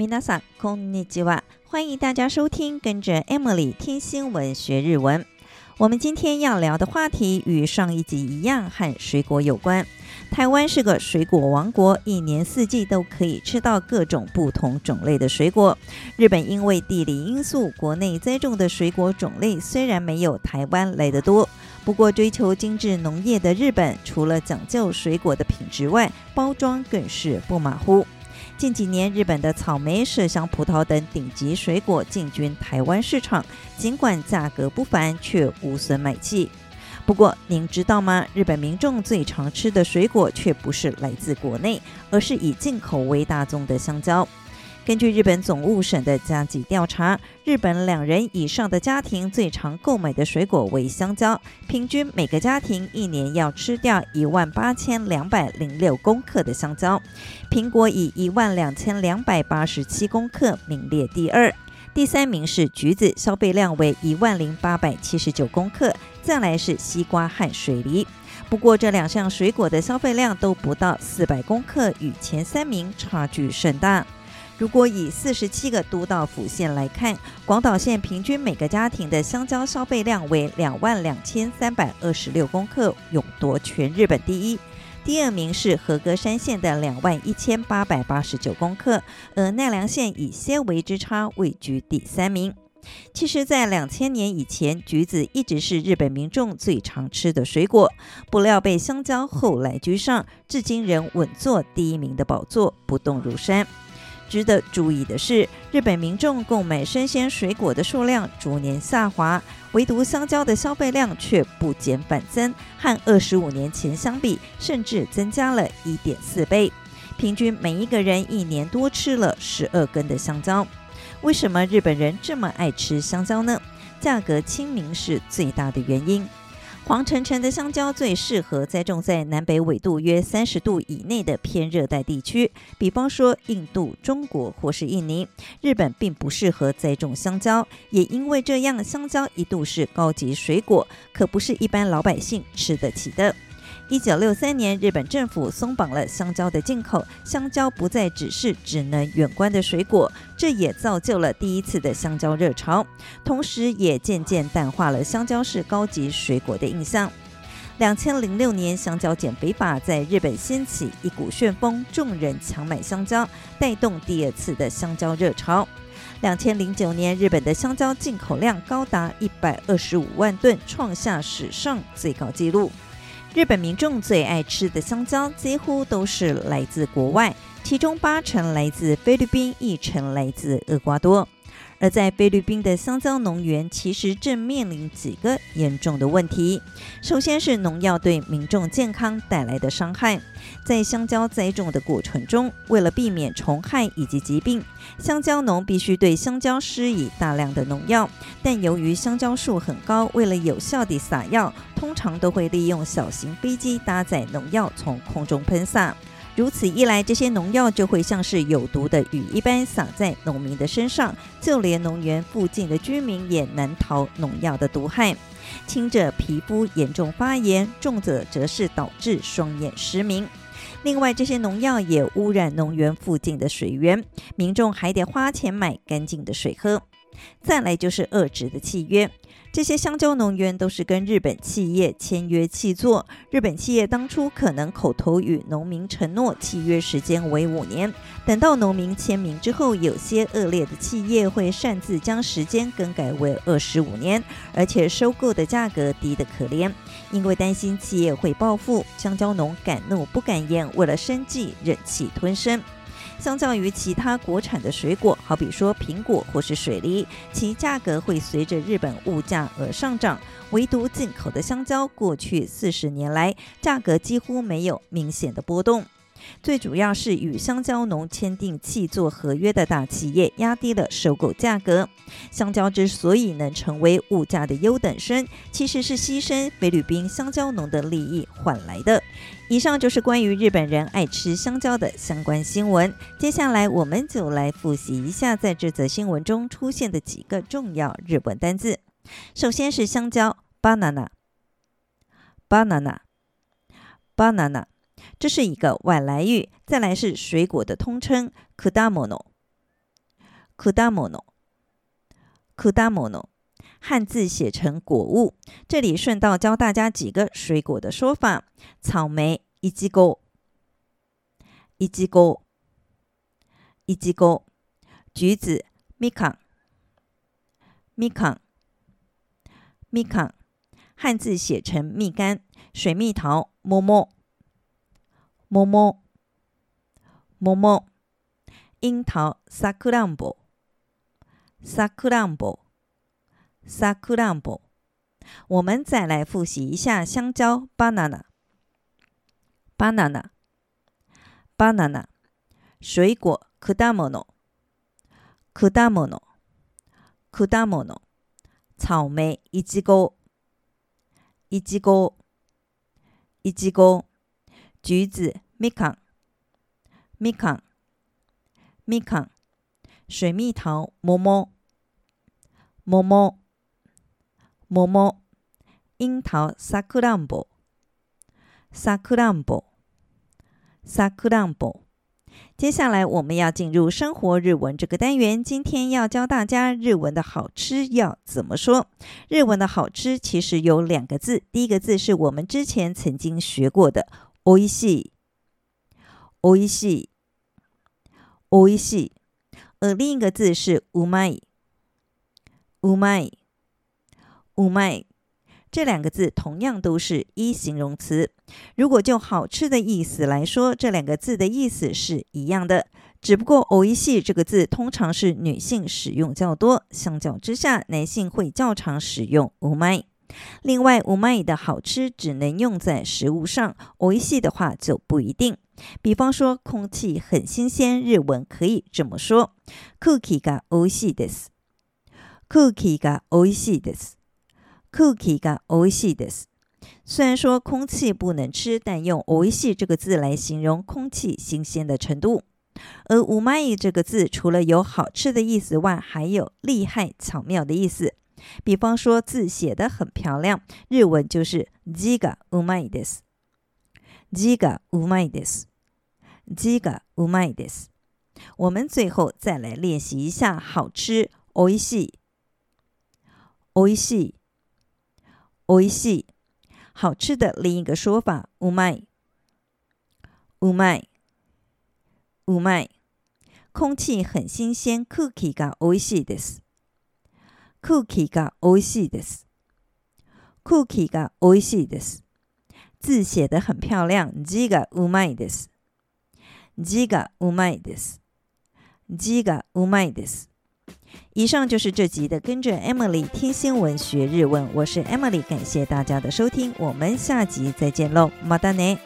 皆さんこんにちは，欢迎大家收听，跟着 Emily 听新闻学日文。我们今天要聊的话题与上一集一样，和水果有关。台湾是个水果王国，一年四季都可以吃到各种不同种类的水果。日本因为地理因素，国内栽种的水果种类虽然没有台湾来得多，不过追求精致农业的日本，除了讲究水果的品质外，包装更是不马虎。 近几年，日本的草莓、麝香葡萄等顶级水果进军台湾市场，尽管价格不凡，却无损买气。不过，您知道吗？日本民众最常吃的水果却不是来自国内，而是以进口为大宗的香蕉。根据日本总务省的加计调查，日本两人以上的家庭最常购买的水果为香蕉，平均每个家庭一年要吃掉一万八千两百零六公克的香蕉。苹果以一万两千两百八十七公克名列第二，第三名是橘子，消费量为一万零八百七十九公克，再来是西瓜和水梨。不过这两项水果的消费量都不到四百公克，与前三名差距甚大。如果以四十七个都道府县来看，广岛县平均每个家庭的香蕉消费量为两万两千三百二十六公克，勇夺全日本第一。第二名是和歌山县的两万一千八百八十九公克，而奈良县以些微之差位居第三名。其实，在两千年以前，橘子一直是日本民众最常吃的水果，不料被香蕉后来居上，至今仍稳坐第一名的宝座，不动如山。值得注意的是，日本民众购买生鲜水果的数量逐年下滑，唯独香蕉的消费量却不减反增，和二十五年前相比，甚至增加了一点四倍，平均每一个人一年多吃了十二根的香蕉。为什么日本人这么爱吃香蕉呢？价格亲民是最大的原因。黄橙橙的香蕉最适合栽种在南北纬度约三十度以内的偏热带地区，比方说印度、中国或是印尼。日本并不适合栽种香蕉，也因为这样，香蕉一度是高级水果，可不是一般老百姓吃得起的。一九六三年，日本政府松绑了香蕉的进口，香蕉不再只是只能远观的水果，这也造就了第一次的香蕉热潮，同时也渐渐淡化了香蕉是高级水果的印象。两千零六年，香蕉减肥法在日本掀起一股旋风，众人抢买香蕉，带动第二次的香蕉热潮。两千零九年，日本的香蕉进口量高达一百二十五万吨，创下史上最高纪录。日本民众最爱吃的香蕉几乎都是来自国外，其中八成来自菲律宾，一成来自厄瓜多。而在菲律宾的香蕉农园，其实正面临几个严重的问题。首先是农药对民众健康带来的伤害。在香蕉栽种的过程中，为了避免虫害以及疾病，香蕉农必须对香蕉施以大量的农药。但由于香蕉树很高，为了有效地撒药，通常都会利用小型飞机搭载农药从空中喷洒。如此一来，这些农药就会像是有毒的雨一般洒在农民的身上，就连农园附近的居民也难逃农药的毒害，轻者皮肤严重发炎，重者则是导致双眼失明。另外，这些农药也污染农园附近的水源，民众还得花钱买干净的水喝。再来就是恶质的契约。这些香蕉农园都是跟日本企业签约契作，日本企业当初可能口头与农民承诺契约时间为五年，等到农民签名之后，有些恶劣的企业会擅自将时间更改为二十五年，而且收购的价格低得可怜，因为担心企业会报复，香蕉农敢怒不敢言，为了生计忍气吞声。相较于其他国产的水果，好比说苹果或是水梨，其价格会随着日本物价而上涨。唯独进口的香蕉，过去四十年来价格几乎没有明显的波动。最主要是与香蕉农签订契作合约的大企业压低了收购价格。香蕉之所以能成为物价的优等生，其实是牺牲菲律宾香蕉农的利益换来的。以上就是关于日本人爱吃香蕉的相关新闻。接下来我们就来复习一下在这则新闻中出现的几个重要日本单字。首先是香蕉，banana，banana，banana。这是一个外来语，再来是水果的通称，果物。 果物，果物，汉字写成果物。这里顺道教大家几个水果的说法：草莓，いちご，いちご，いちご；橘子，みかん，みかん，みかん。汉字写成蜜柑，水蜜桃，も も，もも，もも，樱桃，さくらんぼ，さくらんぼ，さくらんぼ。我们再来复习一下香蕉，banana，banana，banana，水果，果物，果物，果物，草莓，いちご。 いちご，いちご，橘子，みかん，みかん，みかん，水蜜桃，もも，もも，もも，樱桃，さくらんぼ，さくらんぼ，さくらんぼ。接下来我们要进入生活日文这个单元。今天要教大家日文的好吃要怎么说。日文的好吃其实有两个字，第一个字是我们之前曾经学过的“ おいしい”，“おいしい”，“おいしい”，而另一个字是“うまい”，“うまい”，“うまい”。这两个字同样都是一形容词。如果就好吃的意思来说，这两个字的意思是一样的。只不过“おいしい”这个字通常是女性使用较多，相较之下，男性会较常使用“うまい”。 另外，“うまい”的好吃只能用在食物上，“おいしい”的话就不一定。比方说，空气很新鲜，日文可以这么说：“空気がおいしいです。”空気がおいしいです。空気がおいしいです。虽然说空气不能吃，但用おいしい这个字来形容空气新鲜的程度。而うまい这个字除了有好吃的意思外，还有厉害巧妙的意思。 比方说字写得很漂亮，日文就是字がうまいです。字がうまいです。字がうまいです。我们最后再来练习一下好吃，おいしい。おいしい。おいしい，好吃的另一个说法，うまい，うまい，うまい。空气很新鲜，空気がおいしいです。 空気がおいしいです。空気がおいしいです。字写得很漂亮，字がうまいです。字がうまいです。字がうまいです。以上就是这集的，跟着 Emily 听新闻学日文，我是 Emily，感谢大家的收听，我们下集再见喽，またね。